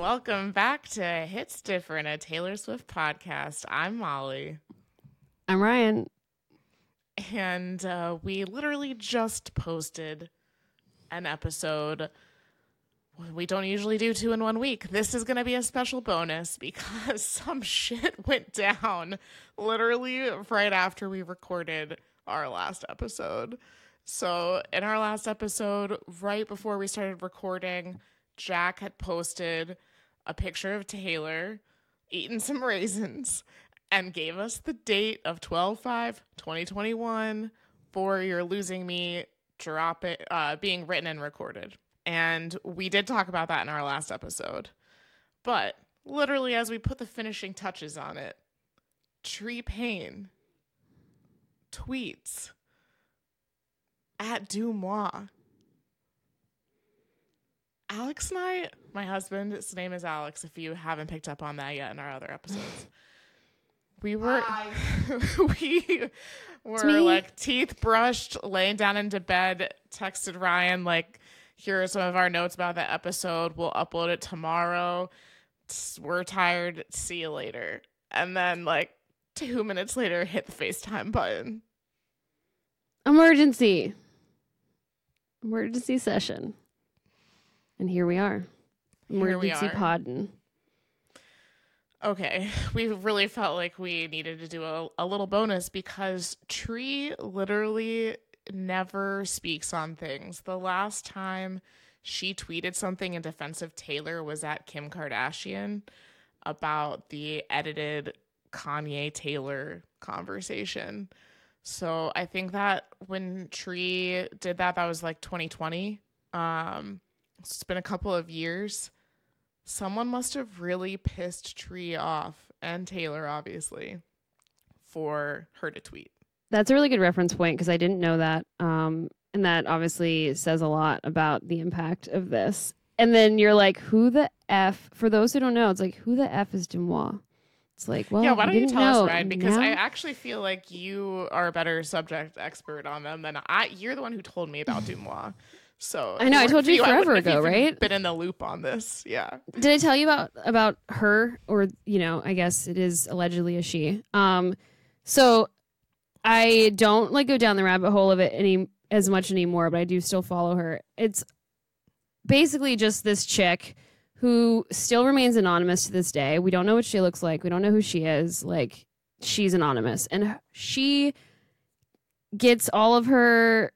Welcome back to Hits Different, a Taylor Swift podcast. I'm Molly. I'm Ryan. And uh, we literally just posted an episode. We don't usually do two in one week. This is going to be a special bonus because some shit went down literally right after we recorded our last episode. So, in our last episode, right before we started recording, Jack had posted a picture of Taylor eating some raisins and gave us the date of 12 5 2021 for You're Losing Me drop it, uh, being written and recorded. And we did talk about that in our last episode. But literally, as we put the finishing touches on it, Tree Paine tweets at Deuxmoi. Alex and I, my husband, his name is Alex, if you haven't picked up on that yet in our other episodes. We were we were like teeth brushed, laying down into bed, texted Ryan like here are some of our notes about the episode. We'll upload it tomorrow. We're tired. See you later. And then like two minutes later hit the FaceTime button. Emergency. Emergency session. And here we are. we're Emergency podding. Okay, we really felt like we needed to do a, a little bonus because Tree literally never speaks on things. The last time she tweeted something in defense of Taylor was at Kim Kardashian about the edited Kanye Taylor conversation. So I think that when Tree did that, that was like 2020. Um, it's been a couple of years. Someone must have really pissed Tree off and Taylor, obviously, for her to tweet. That's a really good reference point because I didn't know that. Um, and that obviously says a lot about the impact of this. And then you're like, who the F? For those who don't know, it's like, who the F is Deuxmoi? It's like, well, yeah. Why don't you tell know. us, Ryan? Because now? I actually feel like you are a better subject expert on them than I. You're the one who told me about Deuxmoi. So I know I told you you, forever ago, right? Been in the loop on this, yeah. Did I tell you about about her, or you know, I guess it is allegedly a she. Um, so I don't like go down the rabbit hole of it any as much anymore, but I do still follow her. It's basically just this chick who still remains anonymous to this day. We don't know what she looks like. We don't know who she is. Like she's anonymous, and she gets all of her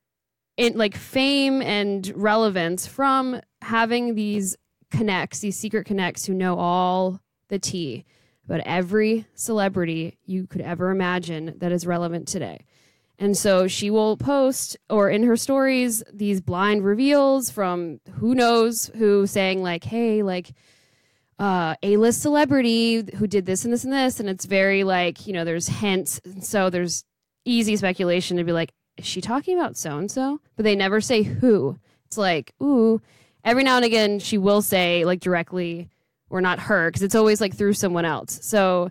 in like fame and relevance from having these connects, these secret connects who know all the tea about every celebrity you could ever imagine that is relevant today. And so she will post or in her stories these blind reveals from who knows who saying like, "Hey, like uh A-list celebrity who did this and this and this." And it's very like, you know, there's hints. And so there's easy speculation to be like, is she talking about so and so? But they never say who. It's like, ooh, every now and again she will say like directly or not her because it's always like through someone else. So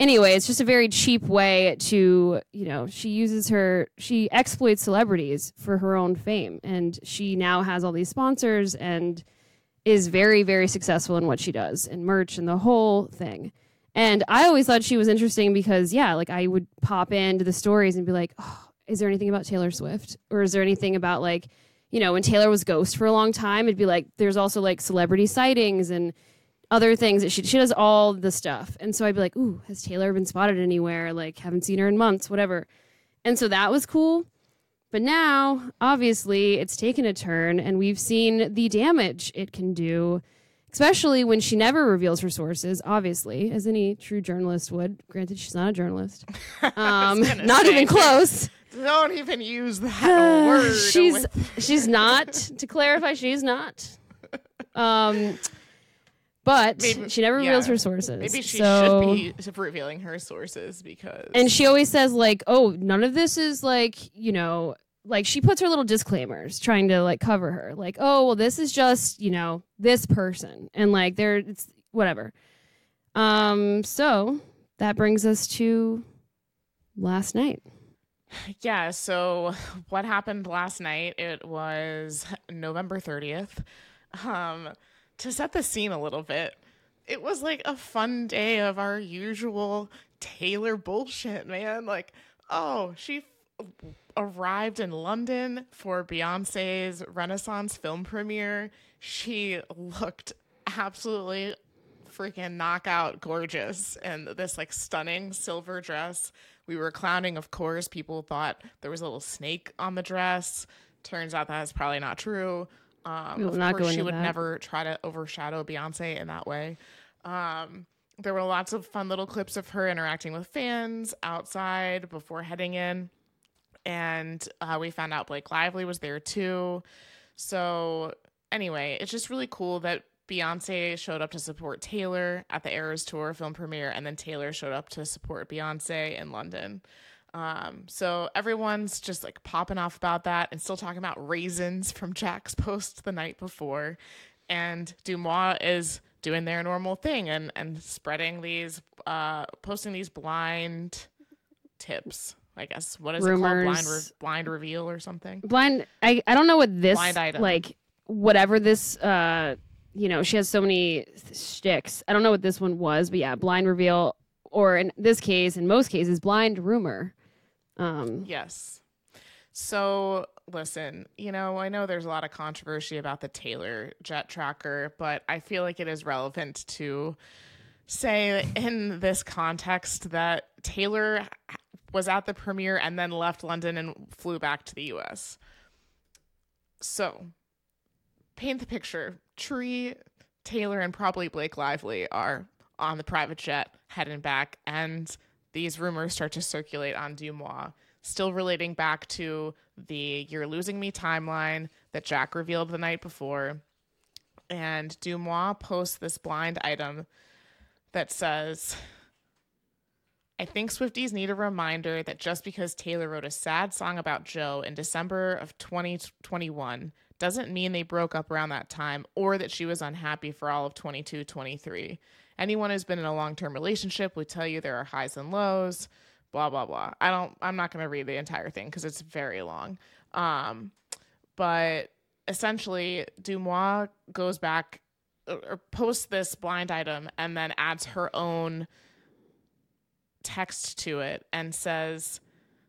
anyway, it's just a very cheap way to, you know, she uses her she exploits celebrities for her own fame and she now has all these sponsors and is very very successful in what she does and merch and the whole thing. And I always thought she was interesting because yeah, like I would pop into the stories and be like, "Oh, is there anything about Taylor Swift? Or is there anything about like, you know, when Taylor was ghost for a long time, it'd be like there's also like celebrity sightings and other things that she she does all the stuff. And so I'd be like, "Ooh, has Taylor been spotted anywhere? Like haven't seen her in months, whatever." And so that was cool. But now, obviously, it's taken a turn and we've seen the damage it can do, especially when she never reveals her sources, obviously, as any true journalist would. Granted, she's not a journalist. Um, not even close. Don't even use that word. she's she's not. To clarify, she's not. Um, but Maybe- she never yeah. reveals her sources. Maybe she so, should be revealing her sources because And she always says like, "Oh, none of this is like you know." Like she puts her little disclaimers, trying to like cover her. Like, oh well, this is just you know this person, and like there, it's whatever. Um, so that brings us to last night. Yeah, so what happened last night? It was November 30th. Um to set the scene a little bit, it was like a fun day of our usual Taylor bullshit, man. Like, oh, she f- arrived in London for Beyonce's Renaissance film premiere. She looked absolutely freaking knockout gorgeous and this like stunning silver dress. We were clowning, of course. People thought there was a little snake on the dress. Turns out that's probably not true. Um, of course, she would that. never try to overshadow Beyonce in that way. Um, there were lots of fun little clips of her interacting with fans outside before heading in. And uh, we found out Blake Lively was there too. So, anyway, it's just really cool that Beyonce showed up to support Taylor at the Eras Tour film premiere, and then Taylor showed up to support Beyonce in London. Um, so everyone's just like popping off about that and still talking about raisins from Jack's post the night before. And Deuxmoi is doing their normal thing and, and spreading these, uh, posting these blind tips. I guess what is it called? Blind, re- blind reveal or something. blind I, I don't know what this Blind item. like whatever this uh you know she has so many sticks i don't know what this one was but yeah blind reveal or in this case in most cases blind rumor um Yes. So listen, you know, I know there's a lot of controversy about the Taylor jet tracker, but I feel like it is relevant to say in this context that Taylor was at the premiere and then left London and flew back to the US. So, paint the picture. Tree, Taylor, and probably Blake Lively are on the private jet heading back, and these rumors start to circulate on Deuxmoi, still relating back to the You're Losing Me timeline that Jack revealed the night before. And Deuxmoi posts this blind item that says, I think Swifties need a reminder that just because Taylor wrote a sad song about Joe in December of 2021 doesn't mean they broke up around that time or that she was unhappy for all of 22 23. Anyone who's been in a long term relationship would tell you there are highs and lows, blah, blah, blah. I don't, I'm not going to read the entire thing because it's very long. Um, but essentially, Deuxmoi goes back or posts this blind item and then adds her own text to it and says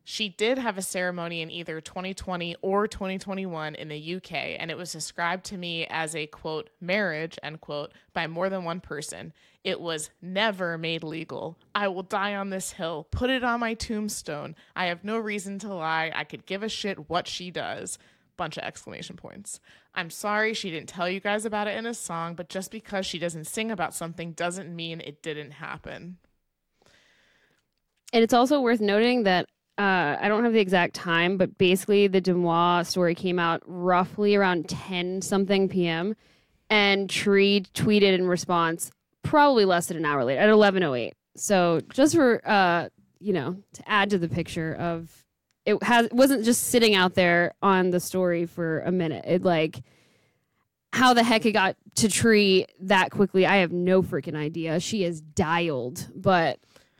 she did have a ceremony in either 2020 or 2021 in the UK, and it was described to me as a quote marriage end quote by more than one person. It was never made legal. I will die on this hill. Put it on my tombstone. I have no reason to lie. I could give a shit what she does. Bunch of exclamation points. I'm sorry she didn't tell you guys about it in a song, but just because she doesn't sing about something doesn't mean it didn't happen. and it's also worth noting that uh, I don't have the exact time, but basically the Deuxmoi story came out roughly around 10 something p.m. And Tree tweeted in response probably less than an hour later at 11:08. So just for uh, you know to add to the picture of it has wasn't just sitting out there on the story for a minute. It like how the heck it got to Tree that quickly, I have no freaking idea. She is dialed, but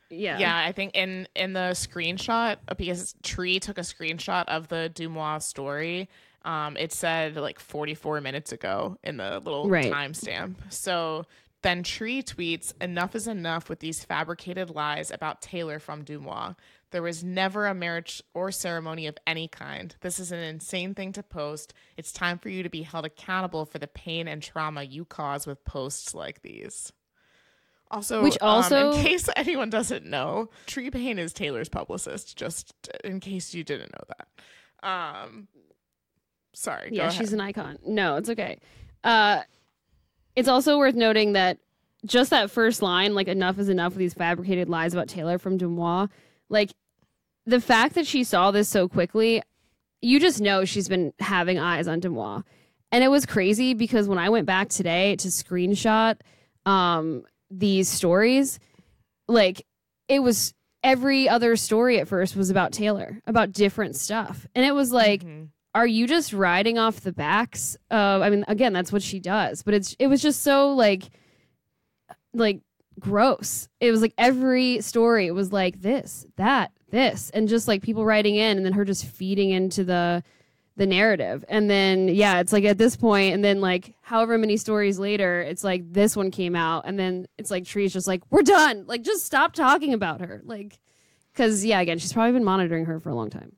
yeah, Yeah, I think in in the screenshot because Tree took a screenshot of the Deuxmoi story. Um, it said like 44 minutes ago in the little Right. timestamp. So then Tree tweets, "Enough is enough with these fabricated lies about Taylor from Deuxmoi. There was never a marriage or ceremony of any kind. This is an insane thing to post. It's time for you to be held accountable for the pain and trauma you cause with posts like these." Also, Which um, also- in case anyone doesn't know, Tree Paine is Taylor's publicist. Just in case you didn't know that. Um, sorry. yeah, she's an icon. No, it's okay. Uh, it's also worth noting that just that first line, like enough is enough with these fabricated lies about Taylor from Deuxmoi, like the fact that she saw this so quickly, you just know she's been having eyes on Deuxmoi. And it was crazy because when I went back today to screenshot um, these stories, like it was every other story at first was about Taylor, about different stuff. And it was like, Mhm. are you just riding off the backs of i mean again that's what she does but it's it was just so like like gross it was like every story it was like this that this and just like people writing in and then her just feeding into the the narrative. And then yeah, it's like at this point, and then like however many stories later, it's like this one came out, and then it's like Tree's just like, We're done. Like just stop talking about her. Like because yeah, again, she's probably been monitoring her for a long time.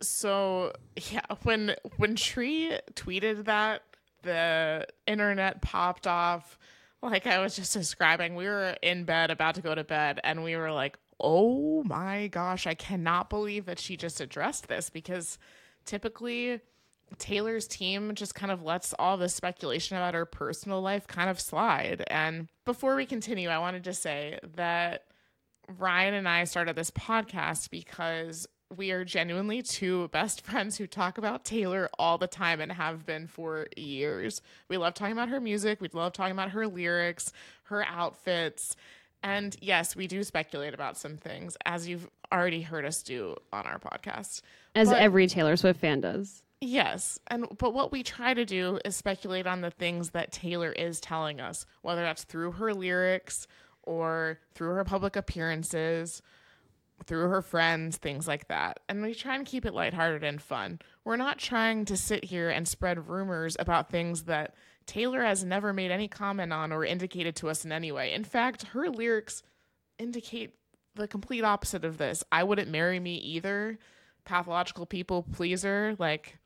So yeah, when when Tree tweeted that, the internet popped off. Like I was just describing, we were in bed about to go to bed, and we were like, "Oh my gosh, I cannot believe that she just addressed this." Because typically, Taylor's team just kind of lets all the speculation about her personal life kind of slide. And before we continue, I wanted to say that Ryan and I started this podcast because we are genuinely two best friends who talk about Taylor all the time and have been for years. We love talking about her music, we love talking about her lyrics, her outfits. And yes, we do speculate about some things, as you've already heard us do on our podcast. As But- every Taylor Swift fan does. Yes, and but what we try to do is speculate on the things that Taylor is telling us, whether that's through her lyrics or through her public appearances, through her friends, things like that. And we try and keep it lighthearted and fun. We're not trying to sit here and spread rumors about things that Taylor has never made any comment on or indicated to us in any way. In fact, her lyrics indicate the complete opposite of this. I wouldn't marry me either. Pathological people pleaser, like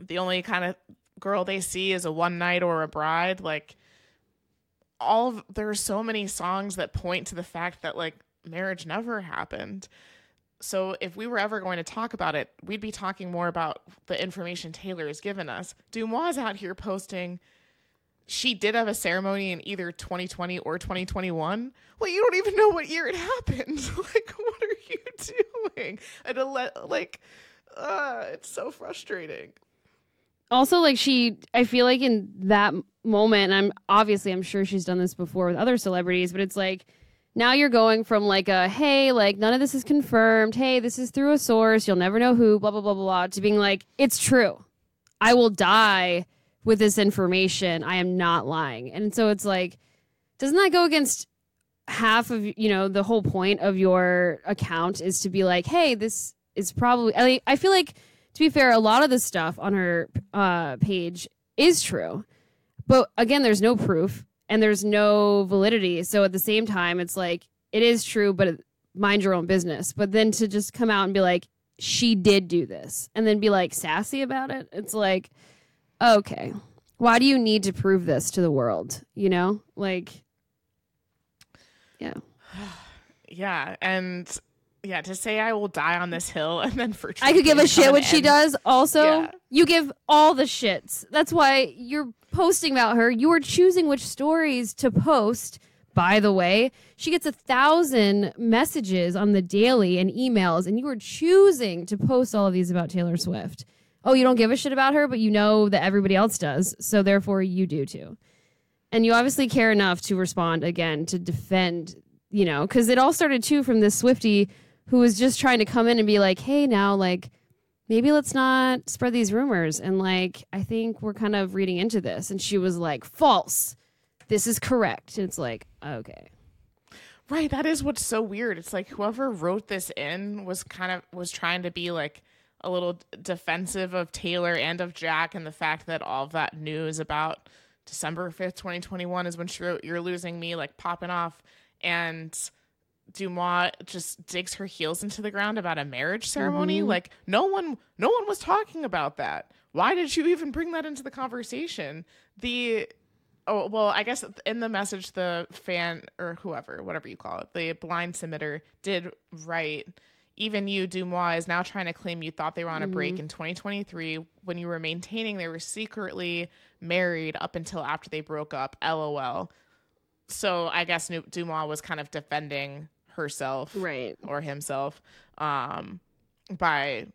the only kind of girl they see is a one night or a bride like all of, there are so many songs that point to the fact that like marriage never happened so if we were ever going to talk about it we'd be talking more about the information taylor has given us Deuxmoi is out here posting she did have a ceremony in either 2020 or 2021 well you don't even know what year it happened. Like what are you doing? And let like uh it's so frustrating. Also like she i feel like in that moment and i'm obviously i'm sure she's done this before with other celebrities but it's like now you're going from like a hey like none of this is confirmed. Hey this is through a source. You'll never know who blah blah blah blah blah to being like it's true. I will die with this information i am not lying and so it's like doesn't that go against half of you know the whole point of your account is to be like hey this is probably i, feel like to be fair, a lot of the stuff on her uh, page is true, but again, there's no proof and there's no validity. So at the same time, it's like it is true, but mind your own business. But then to just come out and be like, she did do this, and then be like sassy about it, it's like, okay, why do you need to prove this to the world? You know, like, yeah. Yeah, and yeah, to say I will die on this hill and then for I could give a shit what she does. Also, Yeah. you give all the shits. That's why you're posting about her. You are choosing which stories to post. By the way, she gets a thousand messages on the daily and emails, and you are choosing to post all of these about Taylor Swift. Oh, you don't give a shit about her, but you know that everybody else does, so therefore you do too. And you obviously care enough to respond again to defend, you know, because it all started too from this Swifty who was just trying to come in and be like, hey, now, like, maybe let's not spread these rumors. And, like, I think we're kind of reading into this. And she was like, false. This is correct. And it's like, okay. Right, that is what's so weird. It's like whoever wrote this in was kind of was trying to be like a little defensive of Taylor and of Jack and the fact that all of that news about December 5th, 2021 is when she wrote You're Losing Me like popping off and Deuxmoi just digs her heels into the ground about a marriage ceremony. Mm-hmm. Like no one no one was talking about that. Why did you even bring that into the conversation? The oh well, I guess in the message the fan or whoever, whatever you call it, the blind submitter did write even you, Deuxmoi, is now trying to claim you thought they were on a break in 2023 when you were maintaining they were secretly married up until after they broke up. LOL. So I guess Deuxmoi was kind of defending herself Right. or himself um, by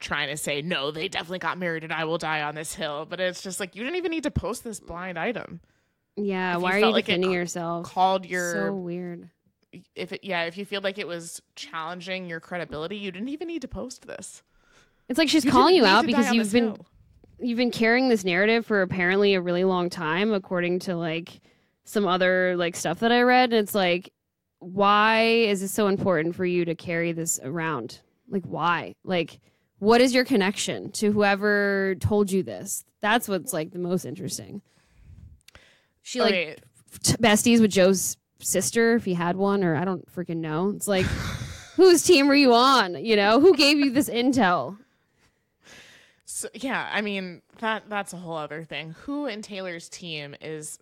trying to say, no, they definitely got married and I will die on this hill. But it's just like, you didn't even need to post this blind item. Yeah. If you why are felt you like defending yourself? Called your, so weird. If it, yeah, if you feel like it was challenging your credibility, you didn't even need to post this. It's like she's You calling you out because you've been hill. you've been carrying this narrative for apparently a really long time according to like some other like stuff that i read and it's like why is it so important for you to carry this around like why like what is your connection to whoever told you this? That's what's like the most interesting. She like Okay, t- besties with Joe's sister if he had one, or I don't freaking know. It's like, whose team were you on? You know, who gave you this intel? So, yeah, I mean that that's a whole other thing. Who in Taylor's team is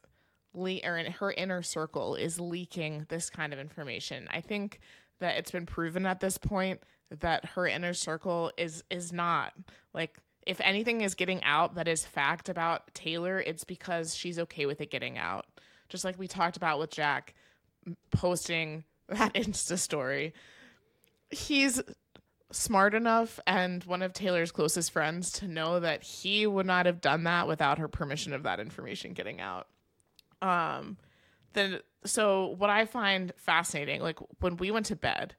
le- or in her inner circle is leaking this kind of information? I think that it's been proven at this point that her inner circle is is not like if anything is getting out that is fact about Taylor, it's because she's okay with it getting out. Just like we talked about with Jack posting that Insta story. He's smart enough and one of Taylor's closest friends to know that he would not have done that without her permission of that information getting out. Um then so what I find fascinating like when we went to bed,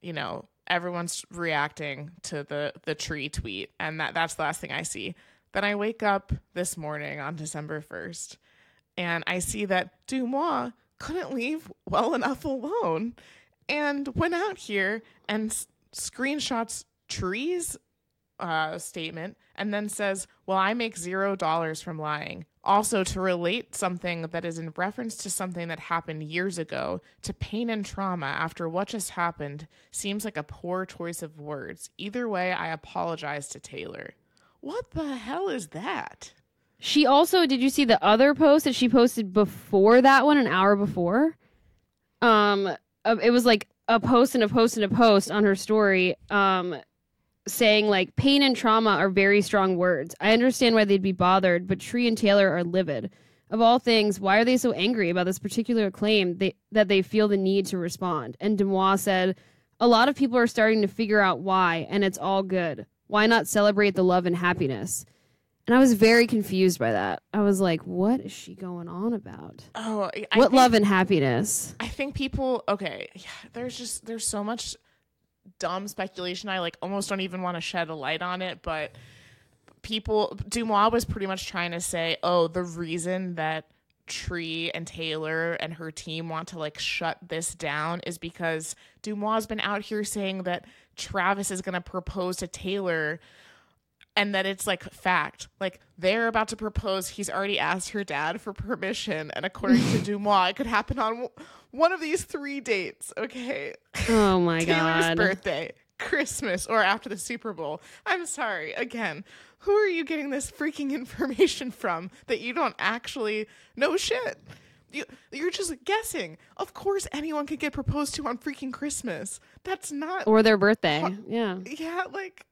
you know, everyone's reacting to the the Tree tweet and that that's the last thing I see. Then I wake up this morning on December 1st and I see that Deuxmoi couldn't leave well enough alone and went out here and s- screenshots trees uh, statement and then says, Well, I make zero dollars from lying. Also, to relate something that is in reference to something that happened years ago to pain and trauma after what just happened seems like a poor choice of words. Either way, I apologize to Taylor. What the hell is that? She also did you see the other post that she posted before that one, an hour before? Um, uh, it was like a post and a post and a post on her story. Um, saying like pain and trauma are very strong words. I understand why they'd be bothered, but Tree and Taylor are livid. Of all things, why are they so angry about this particular claim they, that they feel the need to respond? And Deuxmoi said, A lot of people are starting to figure out why, and it's all good. Why not celebrate the love and happiness? And I was very confused by that. I was like, what is she going on about? Oh, I what think- love and happiness? I think people okay, yeah, there's just there's so much dumb speculation. I like almost don't even want to shed a light on it, but people Deuxmoi was pretty much trying to say, "Oh, the reason that Tree and Taylor and her team want to like shut this down is because Deuxmoi has been out here saying that Travis is going to propose to Taylor and that it's like fact. Like they're about to propose. He's already asked her dad for permission, and according to Deuxmoi, it could happen on w- one of these three dates. Okay, Oh my Taylor's god. birthday, Christmas, or after the Super Bowl. I'm sorry. Again, who are you getting this freaking information from that you don't actually know shit? You, you're just guessing. Of course, anyone could get proposed to on freaking Christmas. That's not. Or their birthday. Yeah. yeah, like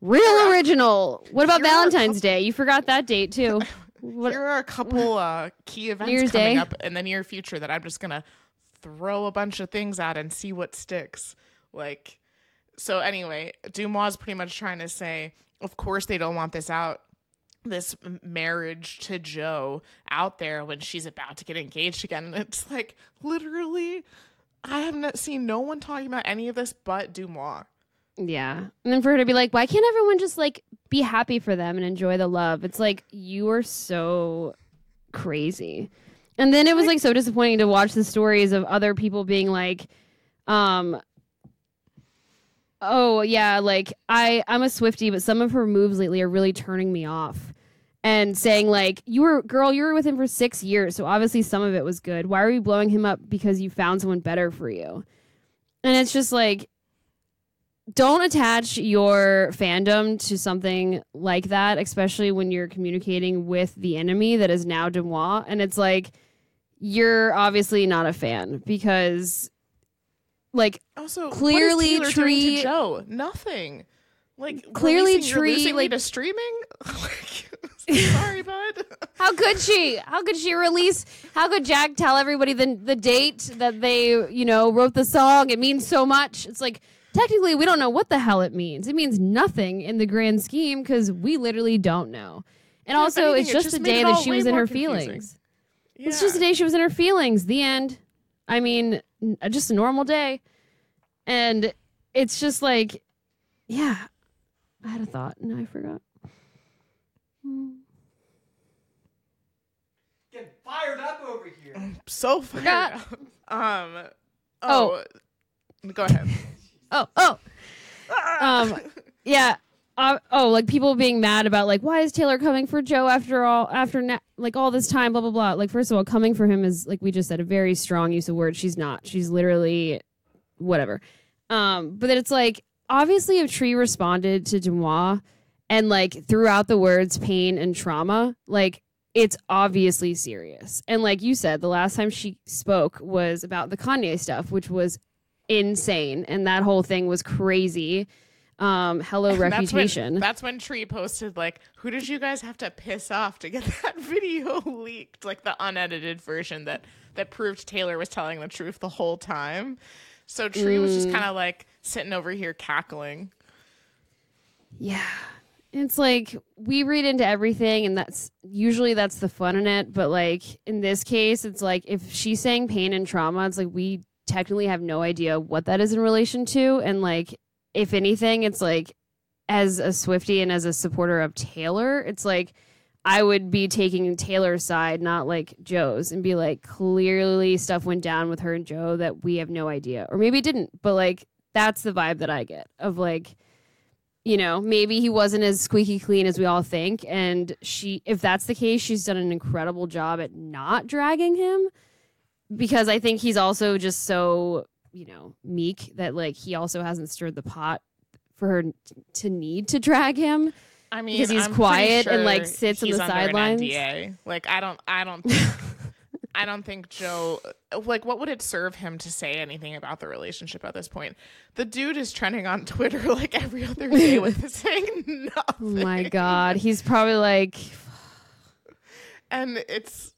Real original. What about Here are a Valentine's couple- Day? You forgot that date too. What? Here are a couple uh, key events Year's coming Day? up in the near future that I'm just gonna throw a bunch of things at and see what sticks. Like, so anyway, Deuxmoi is pretty much trying to say, of course they don't want this out, this marriage to Joe out there when she's about to get engaged again. And it's like literally, I have not seen no one talking about any of this but Deuxmoi. Yeah. And then for her to be like, why can't everyone just like be happy for them and enjoy the love? It's like you are so crazy. And then it was like so disappointing to watch the stories of other people being like, um, oh yeah, like I I'm a Swifty, but some of her moves lately are really turning me off. And saying like, you were girl, you were with him for six years, so obviously some of it was good. Why are you blowing him up because you found someone better for you? And it's just like don't attach your fandom to something like that, especially when you're communicating with the enemy that is now Deuxmoi. And it's like, you're obviously not a fan because, like, Also, Clearly what is Taylor doing Tree- to Joe nothing. Like Clearly Tree, me like- to streaming. Sorry, bud. how could she? How could she release? How could Jack tell everybody the the date that they, you know, wrote the song? It means so much. It's like technically we don't know what the hell it means. It means nothing in the grand scheme because we literally don't know. And Yeah, also, anything, it's it just just the day that she was in her confusing. feelings. It's just the day she was in her feelings. The end. I mean, just a normal day. And it's just like, yeah. I had a thought and I forgot. Get fired up over here. so fired Forgot. up. Um. Oh. Go ahead. Oh, oh. Um, yeah. uh, oh, like people being mad about like why is Taylor coming for Joe after all after na- like all this time, blah blah blah. Like first of all, coming for him is like we just said a very strong use of words. She's not. She's literally whatever. Um, but then it's like obviously if Tree responded to Deuxmoi and like throughout the words pain and trauma, like it's obviously serious. And like you said, the last time she spoke was about the Kanye stuff, which was insane, and that whole thing was crazy. Um, hello reputation. That's when, that's when Tree posted like, "Who did you guys have to piss off to get that video leaked?" Like the unedited version that that proved Taylor was telling the truth the whole time. So Tree was just kind of like sitting over here cackling. Yeah. It's like we read into everything and that's usually that's the fun in it, but like in this case it's like if she's saying pain and trauma, it's like we technically have no idea what that is in relation to and like if anything it's like as a Swifty and as a supporter of Taylor, it's like I would be taking Taylor's side, not like Joe's, and be like, clearly stuff went down with her and Joe that we have no idea. Or maybe it didn't, but like that's the vibe that I get of like, you know, maybe he wasn't as squeaky clean as we all think. And she, if that's the case, she's done an incredible job at not dragging him because I think he's also just so, you know, meek that like he also hasn't stirred the pot for her to need to drag him. I mean, Because he's I'm quiet pretty and, like, sits on the sidelines. Like I don't, I don't, think, I don't think Joe. Like, what would it serve him to say anything about the relationship at this point? The dude is trending on Twitter like every other day with saying nothing. Oh my God. He's probably like, and it's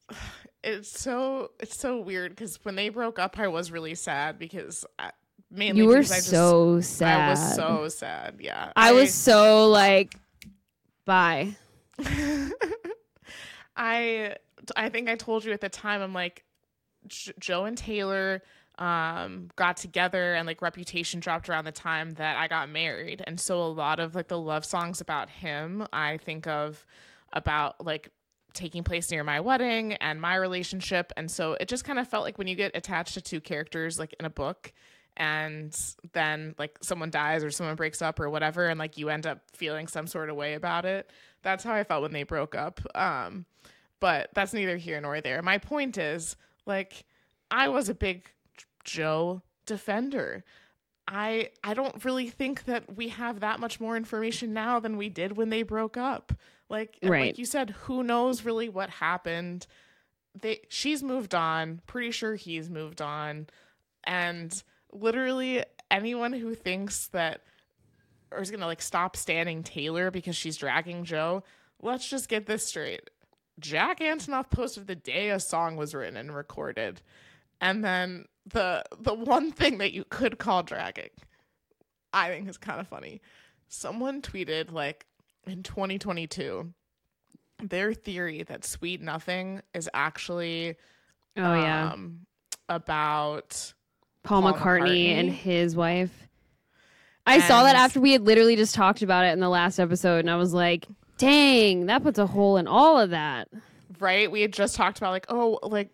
it's so it's so weird because when they broke up, I was really sad because I, mainly you were because I just, so sad. I was so sad. Yeah, I was so like, bye. I I think I told you at the time I'm like J- Joe and Taylor um got together and like reputation dropped around the time that I got married and so a lot of like the love songs about him I think of about like taking place near my wedding and my relationship. And so it just kind of felt like when you get attached to two characters like in a book and then like someone dies or someone breaks up or whatever and like you end up feeling some sort of way about it that's how i felt when they broke up. Um but that's neither here nor there. My point is like i was a big joe defender. I i don't really think that we have that much more information now than we did when they broke up like Right. like you said who knows really what happened. They she's moved on. Pretty sure he's moved on. And literally anyone who thinks that or is gonna like stop standing taylor because she's dragging joe let's just get this straight. Jack antonoff posted the day a song was written and recorded. And then the the one thing that you could call dragging i think is kind of funny. Someone tweeted like in 2022 their theory that sweet nothing is actually Oh yeah, um, about Paul, Paul McCartney, and his wife. I saw that after we had literally just talked about it in the last episode, and I was like, "Dang, that puts a hole in all of that." right we had just talked about like oh like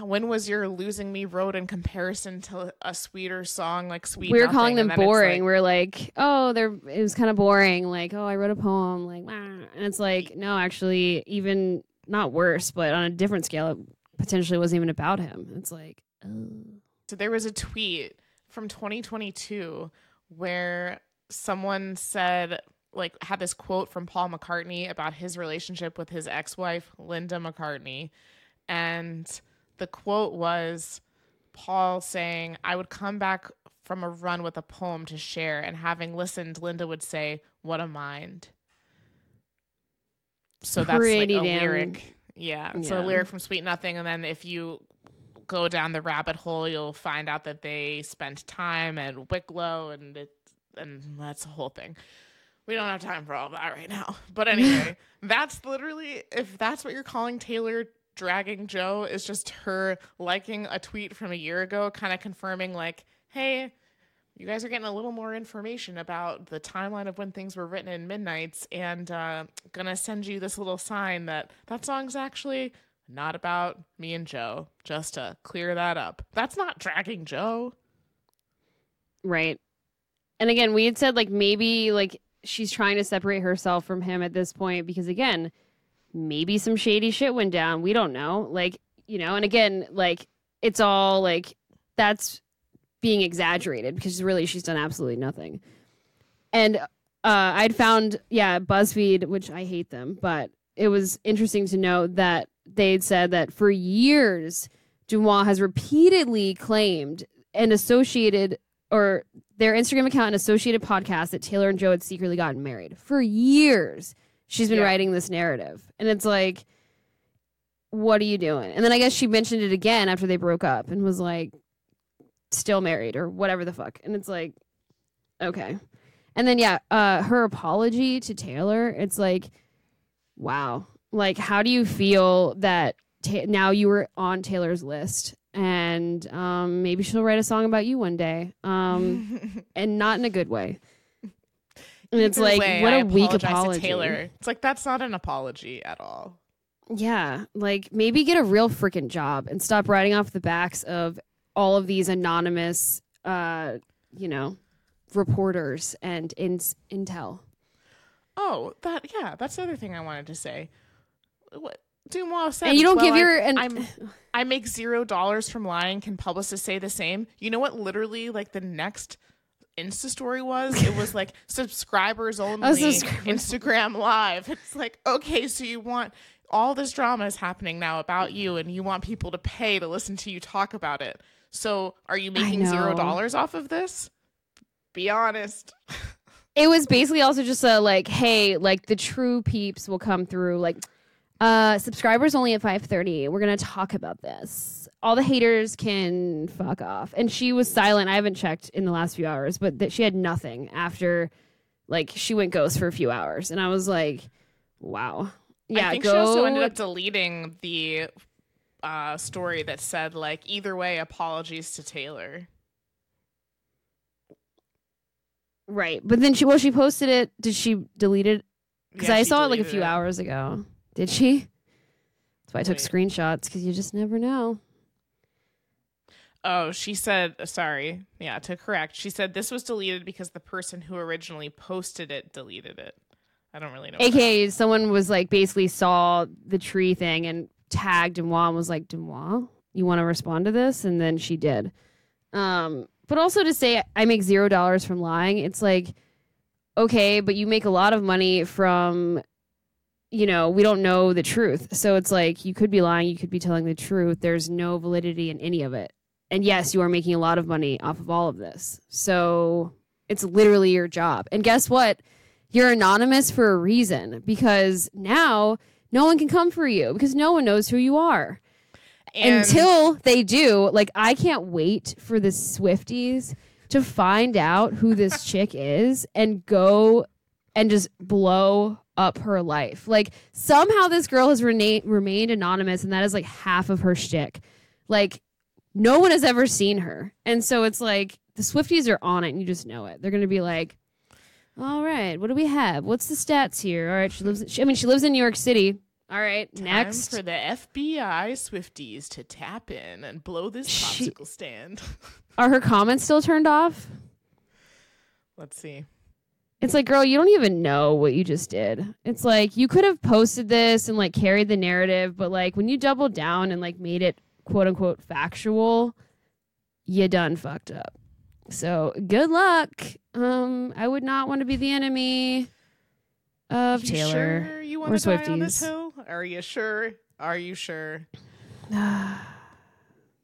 when was You're Losing Me wrote in comparison to a sweeter song like sweet we were Nothing? calling them And then it's boring. like- we are like, "Oh, they're." It was kind of boring. Like, "Oh, I wrote a poem." Like, "Wah." and it's like, no, actually, even not worse, but on a different scale, it potentially wasn't even about him. It's like, oh. So there was a tweet from 2022 where someone said, like, had this quote from Paul McCartney about his relationship with his ex wife, Linda McCartney. And the quote was Paul saying, I would come back from a run with a poem to share. And having listened, Linda would say, What a mind. So that's Pretty like a damn- lyric. Yeah. So a lyric from Sweet Nothing. And then if you go down the rabbit hole, you'll find out that they spent time at Wicklow, and it, and that's a whole thing. We don't have time for all that right now. But anyway, that's literally if that's what you're calling Taylor dragging Joe is just her liking a tweet from a year ago, kind of confirming like, hey. You guys are getting a little more information about the timeline of when things were written in Midnight's, and uh, gonna send you this little sign that that song's actually not about me and Joe, just to clear that up. That's not dragging Joe. Right. And again, we had said like maybe like she's trying to separate herself from him at this point because again, maybe some shady shit went down. We don't know. Like, you know, and again, like it's all like that's being exaggerated because really she's done absolutely nothing. And uh, I'd found, yeah, BuzzFeed, which I hate them, but it was interesting to know that they'd said that for years, Deuxmoi has repeatedly claimed and associated, or their Instagram account and associated podcast that Taylor and Joe had secretly gotten married. For years, she's been Yeah. writing this narrative. And it's like, what are you doing? And then I guess she mentioned it again after they broke up and was like, still married or whatever the fuck. And it's like, okay. And then, yeah, uh, her apology to Taylor, it's like, wow. Like, how do you feel that ta- now you were on Taylor's list? And um, maybe she'll write a song about you one day, um, and not in a good way. And it's Either like, way, what I a weak apology. Taylor. It's like that's not an apology at all. Yeah, like maybe get a real freaking job and stop riding off the backs of all of these anonymous, uh, you know, reporters and in- intel. Oh, that yeah, that's the other thing I wanted to say. What Deuxmoi said. And you don't well, give I- your and I'm I make zero dollars from lying. Can publicists say the same? You know what? Literally, like the next Insta story was. It was like subscribers oh, only. subscribers Instagram live. It's like okay, so you want all this drama is happening now about you, and you want people to pay to listen to you talk about it. So are you making zero dollars off of this? Be honest. it was basically also just a like, hey, like the true peeps will come through. Like, uh, subscribers only at five thirty. We're gonna talk about this. All the haters can fuck off. And she was silent. I haven't checked in the last few hours, but that she had nothing after, like, she went ghost for a few hours, and I was like, wow. Yeah, I think go. she also ended up deleting the uh, story that said like either way, apologies to Taylor. right, but then she well, she posted it. Did she delete it? Because Yeah, I saw it like a few it. hours ago. Did she? That's why I took Wait. screenshots because you just never know. Oh, she said sorry. Yeah, to correct, she said this was deleted because the person who originally posted it deleted it. I don't really know. AKA, someone was like basically saw the Tree thing and tagged Deuxmoi and was like, Deuxmoi, you want to respond to this? And then she did. Um, but also to say I make zero dollars from lying, it's like, okay, but you make a lot of money from, you know, we don't know the truth. So it's like you could be lying, you could be telling the truth. There's no validity in any of it. And yes, you are making a lot of money off of all of this. So it's literally your job. And guess what? You're anonymous for a reason because now no one can come for you because no one knows who you are And until they do. Like, I can't wait for the Swifties to find out who this chick is and go and just blow up her life. Like, somehow this girl has rena- remained anonymous, and that is like half of her shtick. Like, no one has ever seen her. And so it's like the Swifties are on it, and you just know it. They're going to be like, all right, what do we have? What's the stats here? All right, she lives. She, I mean, she lives in New York City. All right, time next. for the FBI Swifties to tap in and blow this She- popsicle stand. Are her comments still turned off? Let's see. It's like, girl, you don't even know what you just did. It's like you could have posted this and like carried the narrative, but like when you doubled down and like made it quote unquote factual, you done fucked up. So good luck. Um, I would not want to be the enemy of you Taylor. sure you or want to die on this Swifties. Are you sure? Are you sure?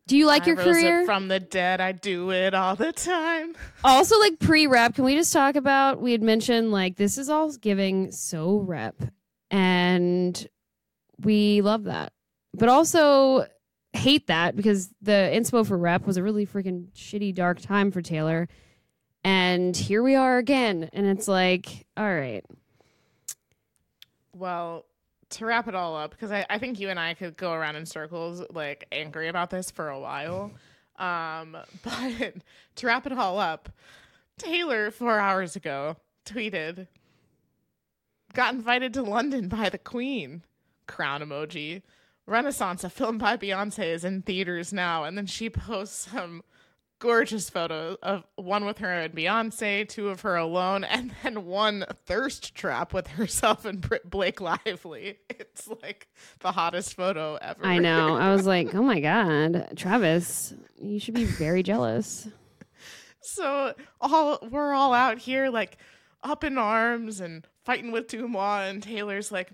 Do you like I your career? from the dead. I do it all the time. also, like pre rep, can we just talk about? We had mentioned like this is all giving so rep, and we love that, but also hate that because the inspo for rep was a really freaking shitty dark time for Taylor, and here we are again, and it's like, all right, Well, to wrap it all up, because I, I think you and I could go around in circles, like angry about this for a while. Um, but to wrap it all up, Taylor four hours ago tweeted, "Got invited to London by the Queen." Crown emoji. Renaissance, a film by Beyonce, is in theaters now, and then she posts some gorgeous photos of one with her and Beyonce, two of her alone, and then one thirst trap with herself and Blake Lively. It's like the hottest photo ever. I know. I was like, oh my god, Travis, you should be very jealous. So all we're all out here like up in arms and fighting with Deuxmoi, and Taylor's like,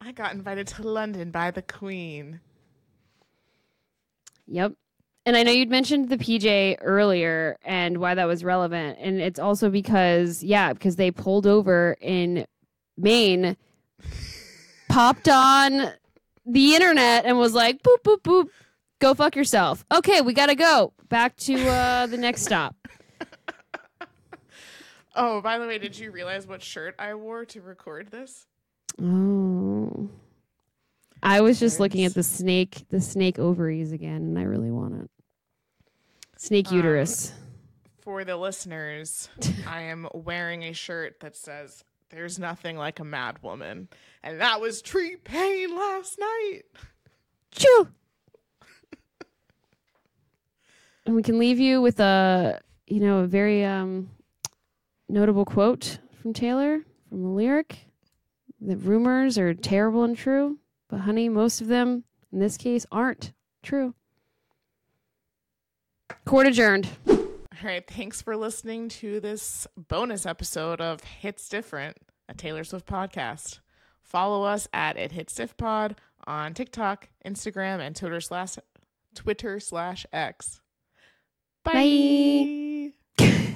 I got invited to London by the Queen. Yep. And I know you'd mentioned the PJ earlier and why that was relevant. And it's also because, yeah, because they pulled over in Maine, popped on the internet, and was like, boop, boop, boop, go fuck yourself. Okay, we got to go back to uh, the next stop. Oh, by the way, did you realize what shirt I wore to record this? Oh. I was just looking at the snake, the snake ovaries again, and I really want it. Snake Um, uterus. For the listeners, I am wearing a shirt that says, There's nothing like a mad woman. And that was Tree Paine last night. Choo. and we can leave you with a, you know, a very um, notable quote from Taylor from the lyric. The rumors are terrible and true, but honey, most of them in this case aren't true. Court adjourned. All right, thanks for listening to this bonus episode of Hits Different, a Taylor Swift podcast. Follow us at It Hits Diff Pod on TikTok, Instagram, and Twitter slash Twitter slash X. Bye. Bye.